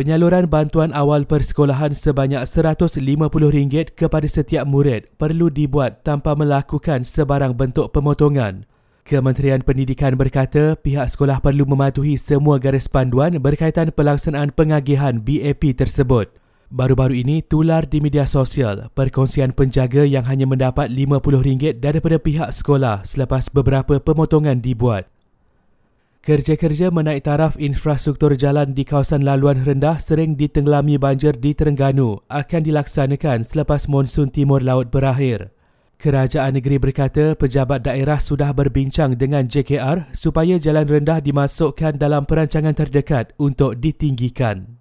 Penyaluran bantuan awal persekolahan sebanyak RM150 kepada setiap murid perlu dibuat tanpa melakukan sebarang bentuk pemotongan. Kementerian Pendidikan berkata pihak sekolah perlu mematuhi semua garis panduan berkaitan pelaksanaan pengagihan BAP tersebut. Baru-baru ini tular di media sosial perkongsian penjaga yang hanya mendapat RM50 daripada pihak sekolah selepas beberapa pemotongan dibuat. Kerja-kerja menaik taraf infrastruktur jalan di kawasan laluan rendah sering ditenggelami banjir di Terengganu akan dilaksanakan selepas monsun timur laut berakhir. Kerajaan negeri berkata pejabat daerah sudah berbincang dengan JKR supaya jalan rendah dimasukkan dalam perancangan terdekat untuk ditinggikan.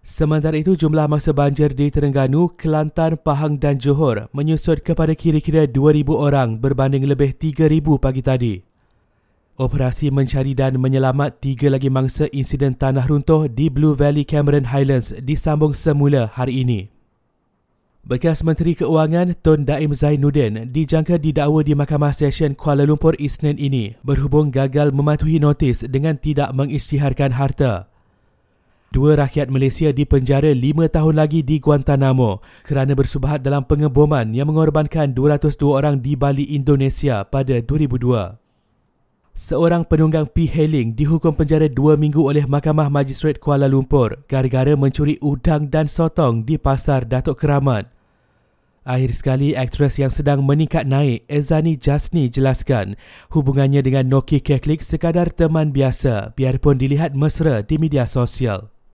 Sementara itu, jumlah mangsa banjir di Terengganu, Kelantan, Pahang dan Johor menyusut kepada kira-kira 2,000 orang berbanding lebih 3,000 pagi tadi. Operasi mencari dan menyelamat tiga lagi mangsa insiden tanah runtuh di Blue Valley Cameron Highlands disambung semula hari ini. Bekas Menteri Keuangan Tun Daim Zainuddin dijangka didakwa di Mahkamah Session Kuala Lumpur Isnin ini berhubung gagal mematuhi notis dengan tidak mengisytiharkan harta. Dua rakyat Malaysia dipenjara lima tahun lagi di Guantanamo kerana bersubahat dalam pengeboman yang mengorbankan 202 orang di Bali, Indonesia pada 2002. Seorang penunggang P-Hailing dihukum penjara dua minggu oleh Mahkamah Magistrate Kuala Lumpur gara-gara mencuri udang dan sotong di Pasar Datuk Keramat. Akhir sekali, aktris yang sedang meningkat naik, Ezani Jasni jelaskan hubungannya dengan Noki Keklik sekadar teman biasa biarpun dilihat mesra di media sosial.